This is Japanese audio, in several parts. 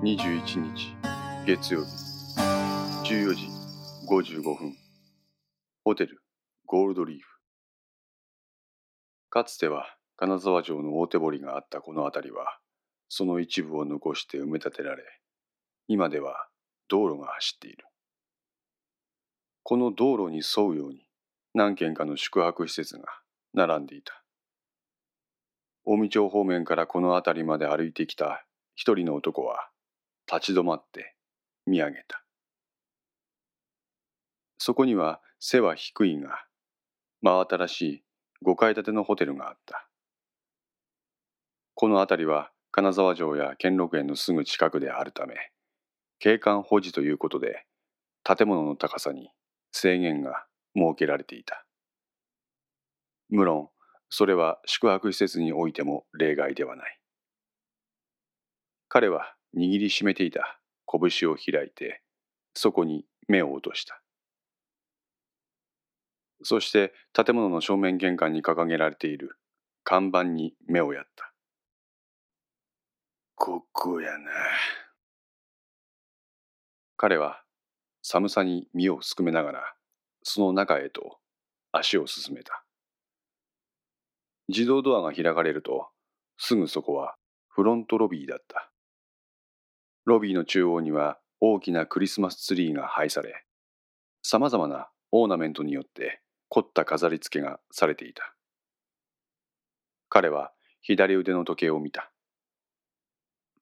21日月曜日。14時55分。ホテルゴールドリーフ。かつては金沢城の大手堀があったこの辺りはその一部を残して埋め立てられ今では道路が走っている。この道路に沿うように何軒かの宿泊施設が並んでいた。近江町方面からこの辺りまで歩いてきた一人の男は立ち止まって見上げた。そこには背は低いが真新しい5階建てのホテルがあった。この辺りは金沢城や兼六園のすぐ近くであるため景観保持ということで建物の高さに制限が設けられていた。無論それは宿泊施設においても例外ではない。彼は握りしめていた拳を開いてそこに目を落とした。そして建物の正面玄関に掲げられている看板に目をやった。ここやな。彼は寒さに身をすくめながらその中へと足を進めた。自動ドアが開かれると、すぐそこはフロントロビーだった。ロビーの中央には大きなクリスマスツリーが配され、さまざまなオーナメントによって凝った飾り付けがされていた。彼は左腕の時計を見た。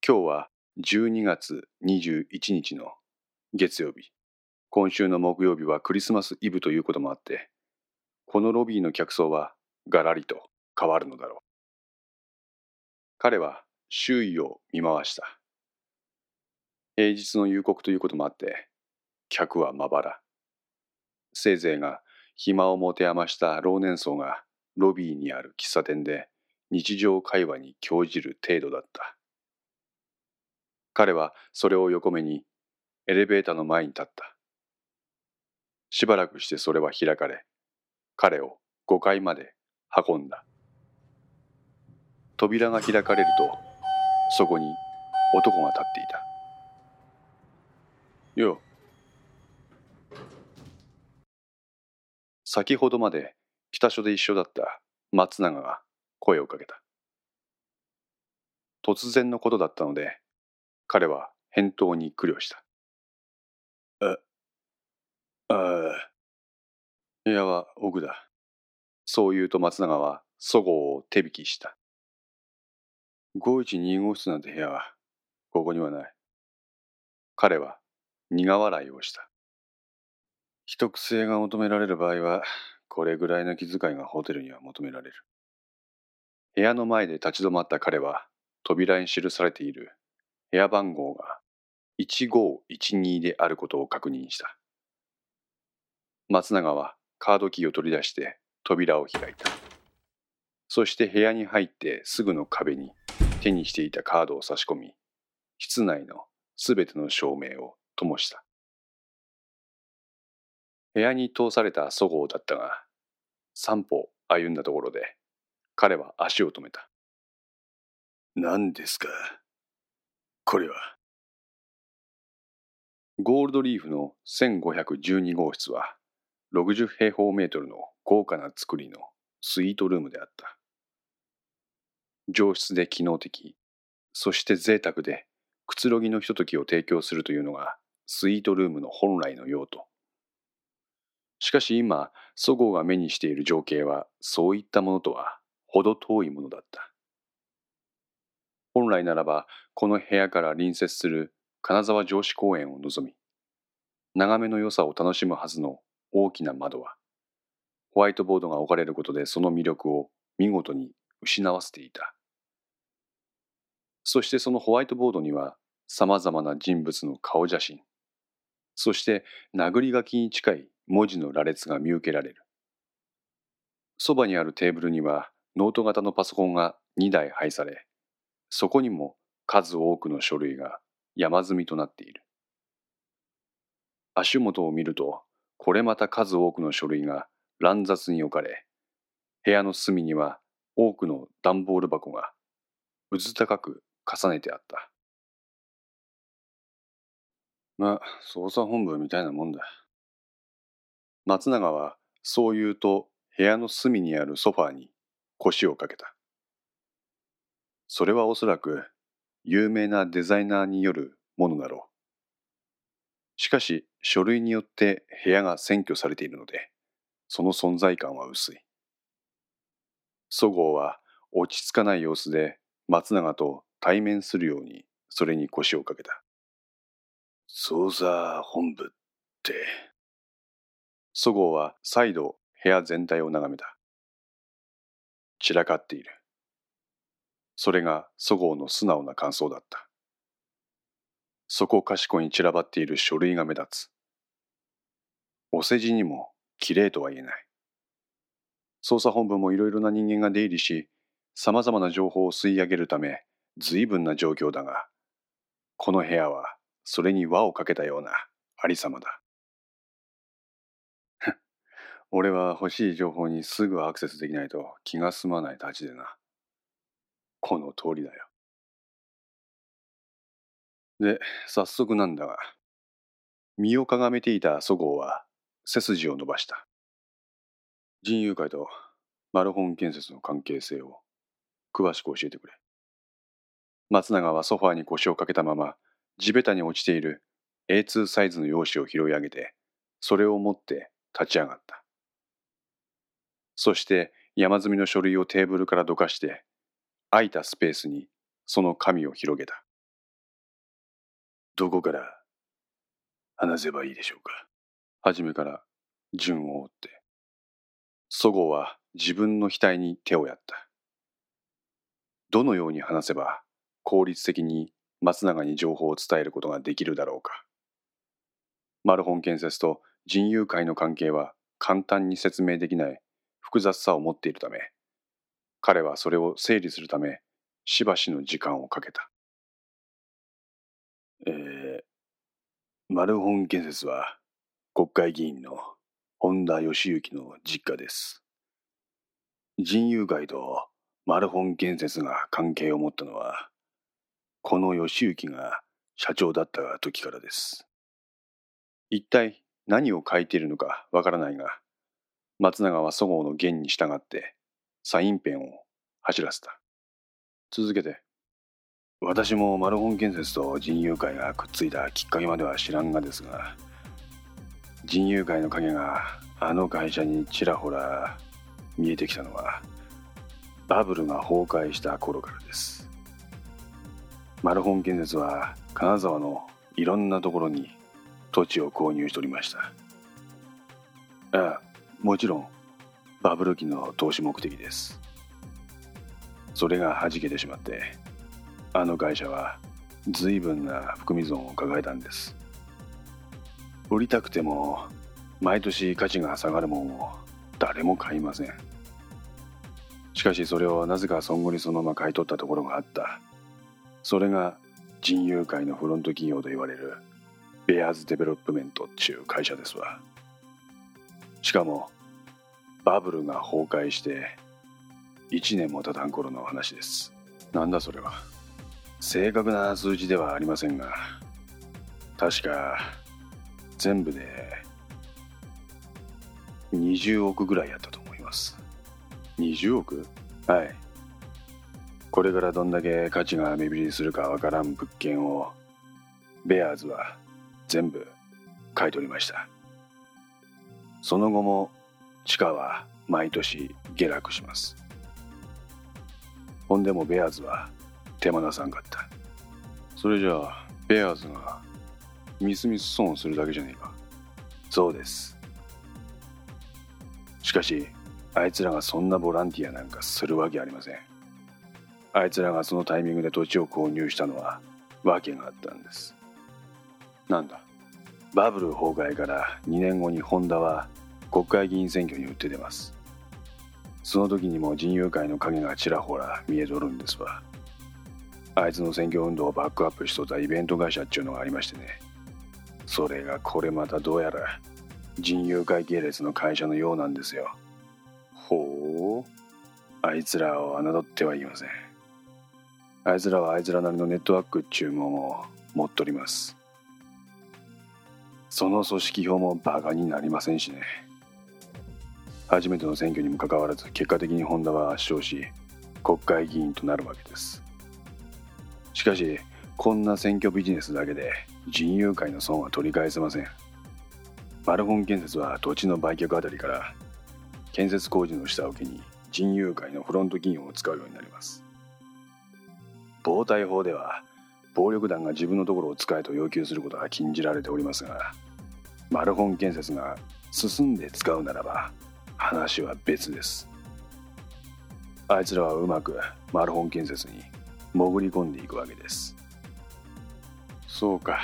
今日は12月21日の月曜日。今週の木曜日はクリスマスイブということもあって、このロビーの客層はガラリと変わるのだろう。彼は周囲を見回した。平日の夕刻ということもあって、客はまばら。せいぜいが暇を持て余した老年層がロビーにある喫茶店で日常会話に興じる程度だった。彼はそれを横目にエレベーターの前に立った。しばらくしてそれは開かれ、彼を5階まで運んだ。扉が開かれるとそこに男が立っていたよ。先ほどまで北署で一緒だった松永が声をかけた。突然のことだったので彼は返答に苦慮した。あああ部屋は奥だ。そう言うと松永はそごうを手引きした。512号室なんて部屋はここにはない。彼は苦笑いをした。秘匿性が求められる場合は、これぐらいの気遣いがホテルには求められる。部屋の前で立ち止まった彼は、扉に記されている部屋番号が1512であることを確認した。松永はカードキーを取り出して扉を開いた。そして部屋に入ってすぐの壁に手にしていたカードを差し込み、室内のすべての照明を灯した。部屋に通されたそごうだったが、三歩歩んだところで、彼は足を止めた。何ですか？これは？ゴールドリーフの1512号室は、60平方メートルの豪華な造りのスイートルームであった。上質で機能的、そして贅沢でくつろぎのひとときを提供するというのがスイートルームの本来の用途。しかし今、そごうが目にしている情景はそういったものとは程遠いものだった。本来ならば、この部屋から隣接する金沢城址公園を望み、眺めの良さを楽しむはずの大きな窓は、ホワイトボードが置かれることでその魅力を見事に失わせていた。そしてそのホワイトボードには様々な人物の顔写真、そして殴り書きに近い文字の羅列が見受けられる。そばにあるテーブルにはノート型のパソコンが2台配され、そこにも数多くの書類が山積みとなっている。足元を見ると、これまた数多くの書類が乱雑に置かれ、部屋の隅には多くの段ボール箱がうず高く重ねてあった。まあ、捜査本部みたいなもんだ。松永はそう言うと部屋の隅にあるソファーに腰をかけた。それはおそらく有名なデザイナーによるものだろう。しかし書類によって部屋が占拠されているので、その存在感は薄い。そごうは落ち着かない様子で松永と対面するようにそれに腰をかけた。捜査本部って。そごうは再度部屋全体を眺めた。散らかっている。それがそごうの素直な感想だった。そこかしこに散らばっている書類が目立つ。お世辞にも綺麗とは言えない。捜査本部もいろいろな人間が出入りし、様々な情報を吸い上げるため、随分な状況だが、この部屋はそれに輪をかけたようなありさまだ。俺は欲しい情報にすぐアクセスできないと気が済まないたちでな。この通りだよ。で、早速なんだが、身をかがめていたそごうは背筋を伸ばした。人友会とマルホン建設の関係性を詳しく教えてくれ。松永はソファーに腰をかけたまま地べたに落ちている A2 サイズの用紙を拾い上げてそれを持って立ち上がった。そして山積みの書類をテーブルからどかして空いたスペースにその紙を広げた。どこから話せばいいでしょうか？初めから順を追って。そごうは自分の額に手をやった。どのように話せば効率的に松永に情報を伝えることができるだろうか。マルホン建設と人友会の関係は簡単に説明できない複雑さを持っているため、彼はそれを整理するためしばしの時間をかけた。えー、マルホン建設は国会議員の本田義行の実家です。人友会とマルホン建設が関係を持ったのは、この義行が社長だった時からです。一体何を書いているのかわからないが、松永はそごうの言に従ってサインペンを走らせた。続けて。私もマルホン建設と人友会がくっついたきっかけまでは知らんがですが人友会の影があの会社にちらほら見えてきたのはバブルが崩壊した頃からですマルホン建設は金沢のいろんなところに土地を購入しておりました。ああもちろんバブル期の投資目的です。それが弾けてしまってあの会社は随分な含み損を抱えたんです。売りたくても毎年価値が下がるもんを誰も買いません。しかしそれをなぜかそっくりそのまま買い取ったところがあった。それが仁熊会のフロント企業と言われるベアーズデベロップメントっちゅう会社ですわ。しかもバブルが崩壊して1年も経たん頃の話です。なんだそれは。正確な数字ではありませんが確か全部で20億ぐらいやったと思います。20億？はい。これからどんだけ価値が目減りするかわからん物件をベアーズは全部買い取りました。その後も地価は毎年下落します。ほんでもベアーズは手間なさんかった。それじゃあベアーズがみすみす損するだけじゃねえか。そうです。しかしあいつらがそんなボランティアなんかするわけありません。あいつらがそのタイミングで土地を購入したのは訳があったんです。なんだ？バブル崩壊から2年後にホンダは国会議員選挙に打って出ます。その時にも人友会の影がちらほら見えとるんですわ。あいつの選挙運動をバックアップしとったイベント会社っちゅうのがありましてね。それがこれまたどうやら人友会系列の会社のようなんですよ。ほう。あいつらを侮ってはいけません。あいつらはあいつらなりのネットワークっちゅうもんを持っとります。その組織票もバカになりませんしね。初めての選挙にもかかわらず結果的にホンダは圧勝し国会議員となるわけです。しかしこんな選挙ビジネスだけで人友会の損は取り返せません。マルホン建設は土地の売却あたりから建設工事の下請けに人友会のフロント企業を使うようになります。暴対法では暴力団が自分のところを使えと要求することが禁じられておりますがマルホン建設が進んで使うならば話は別です。あいつらはうまくマルホン建設に潜り込んでいくわけです。そうか。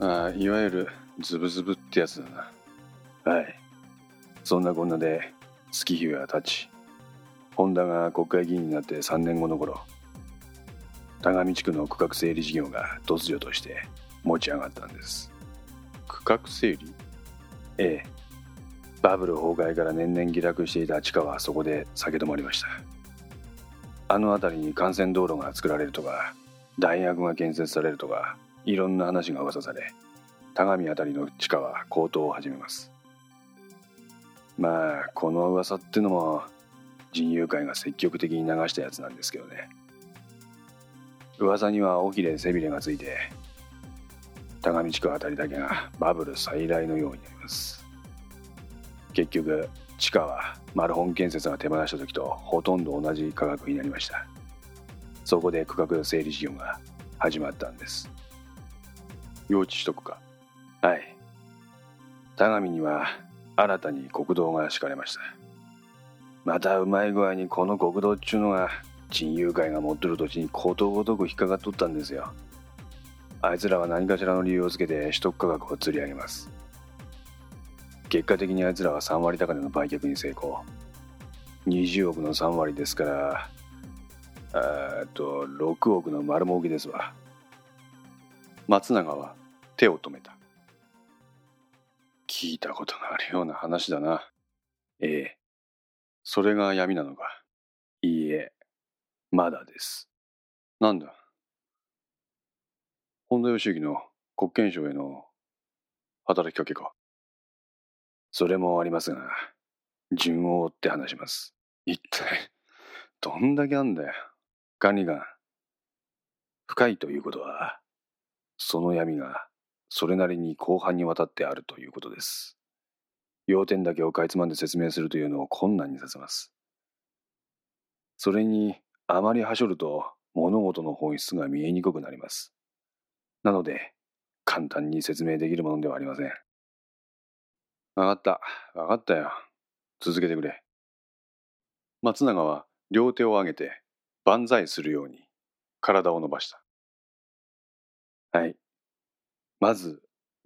ああいわゆるズブズブってやつだな。はい。そんなこんなで月日が経ち本田が国会議員になって3年後の頃田上地区の区画整理事業が突如として持ち上がったんです。区画整理？ええ。バブル崩壊から年々下落していた地下はそこで酒止まりました。あの辺りに幹線道路が作られるとか大学が建設されるとかいろんな話が噂され田上辺りの地下は高騰を始めます。まあこの噂ってのも人友会が積極的に流したやつなんですけどね。噂には尾ひれ背びれがついて田上地区あたりだけがバブル再来のようになります。結局地下はマルホン建設が手放した時とほとんど同じ価格になりました。そこで区画整理事業が始まったんです。用地取得か。はい。田上には新たに国道が敷かれました。またうまい具合にこの国道っちゅうのが人友会が持ってる土地にことごとく引っかかっとったんですよ。あいつらは何かしらの理由をつけて取得価格を釣り上げます。結果的にあいつらは3割高値の売却に成功。20億の3割ですからえっと6億の丸儲けですわ。松永は手を止めた。聞いたことがあるような話だな。ええ。それが闇なのかいいえまだですなんだ？本田義行の国権省への働きかけかそれもありますが、順を追って話します。一体、どんだけあんだよ。管理官。深いということは、その闇がそれなりに広範にわたってあるということです。要点だけをかいつまんで説明するというのを困難にさせます。それに、あまりはしょると物事の本質が見えにくくなります。なので、簡単に説明できるものではありません。わかった。わかったよ。続けてくれ。松永は両手を上げて万歳するように体を伸ばした。はい。まず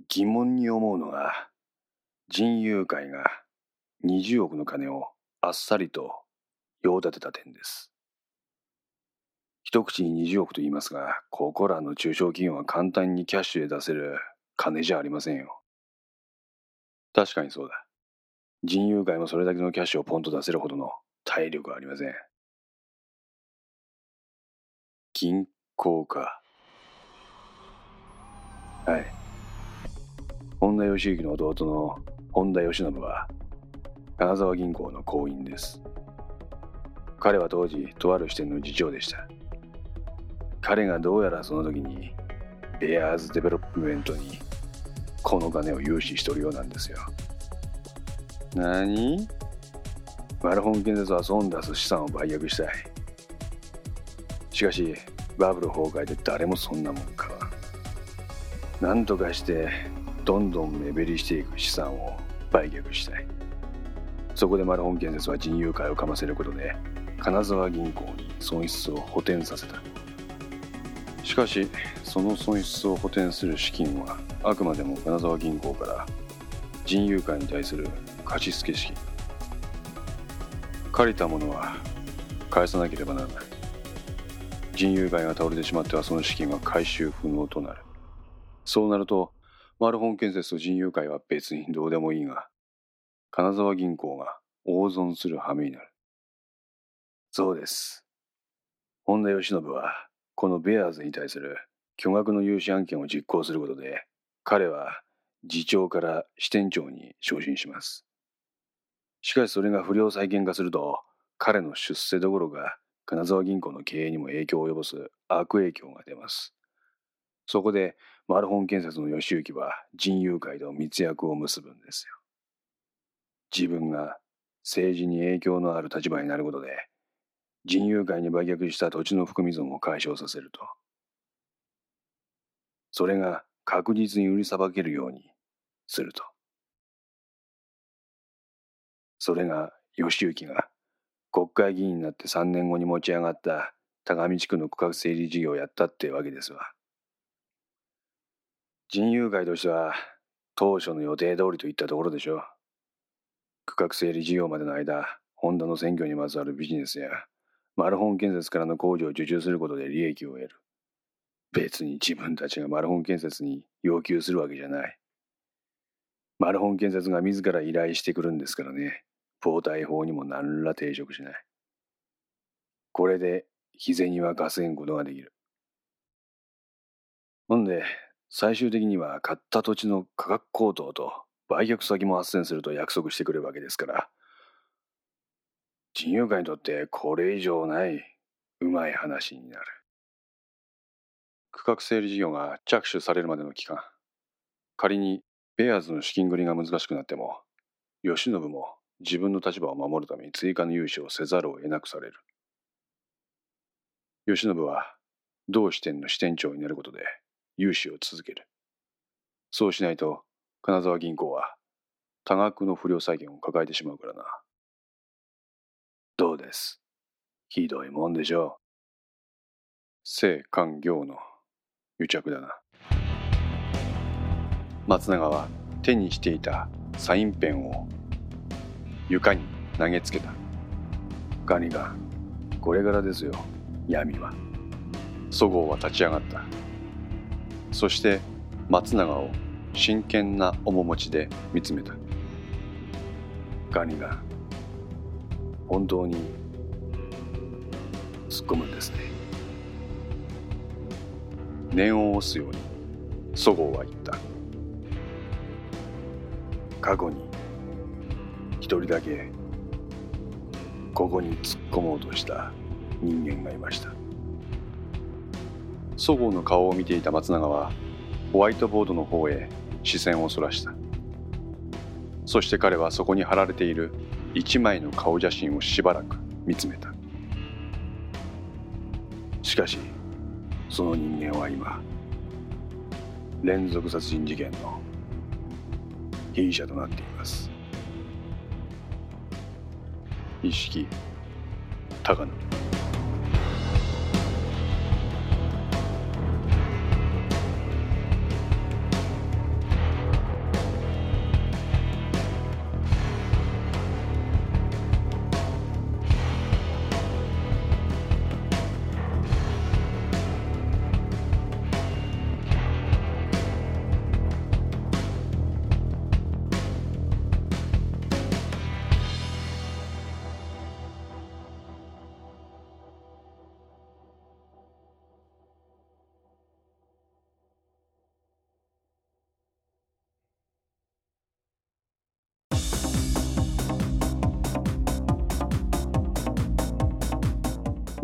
疑問に思うのが、人友会が20億の金をあっさりと用立てた点です。一口に20億と言いますが、ここらの中小企業は簡単にキャッシュで出せる金じゃありませんよ。確かにそうだ。人友会もそれだけのキャッシュをポンと出せるほどの体力はありません。銀行か。はい。本田義行の弟の本田義信は、金沢銀行の行員です。彼は当時、とある支店の次長でした。彼がどうやらその時に、ベアーズデベロップメントにこの金を融資しとるようなんですよ。何？マルホン建設は損出す資産を売却したい。しかし、バブル崩壊で誰もそんなもんか。なんとかして、どんどん目減りしていく資産を売却したい。そこでマルホン建設は人友会をかませることで、金沢銀行に損失を補填させた。しかし、その損失を補填する資金はあくまでも金沢銀行から人友会に対する貸付資金借りたものは返さなければならない人友会が倒れてしまってはその資金は回収不能となるそうなるとマルホン建設と人友会は別にどうでもいいが金沢銀行が大損する羽目になるそうです本田義信はこのベアーズに対する巨額の融資案件を実行することで彼は次長から支店長に昇進します。しかしそれが不良再建化すると、彼の出世どころか、金沢銀行の経営にも影響を及ぼす悪影響が出ます。そこで、マルホン建設の義行は人友会と密約を結ぶんですよ。自分が政治に影響のある立場になることで、人友会に売却した土地の含み損を解消させると。それが確実に売りさばけるようにすると。それが義行が国会議員になって3年後に持ち上がった高見地区の区画整理事業をやったってわけですわ。人友会としては当初の予定通りといったところでしょう。区画整理事業までの間、ホンダの選挙にまつわるビジネスやマルホン建設からの工事を受注することで利益を得る。別に自分たちがマルホン建設に要求するわけじゃない。マルホン建設が自ら依頼してくるんですからね。防体法にも何ら抵触しない。これで日銭は稼ぐことができる。ほんで、最終的には買った土地の価格高騰と売却先も斡旋すると約束してくれるわけですから、人友会にとってこれ以上ないうまい話になる。区画整理事業が着手されるまでの期間、仮にベアーズの資金繰りが難しくなっても、慶喜も自分の立場を守るために追加の融資をせざるを得なくされる。慶喜は同支店の支店長になることで融資を続ける。そうしないと金沢銀行は多額の不良債権を抱えてしまうからな。どうです？ひどいもんでしょう。性官業の癒着だな。松永は手にしていたサインペンを床に投げつけた。ガニが、これからですよ、闇は。そごうは立ち上がった。そして松永を真剣な面持ちで見つめた。ガニが、本当に突っ込むんですね。念を押すように、そごうは言った。過去に一人だけここに突っ込もうとした人間がいました祖母の顔を見ていた松永はホワイトボードの方へ視線をそらした。そして彼はそこに貼られている一枚の顔写真をしばらく見つめた。しかしその人間は今連続殺人事件の被疑者となっています。意識高野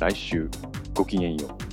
来週ごきげんよう。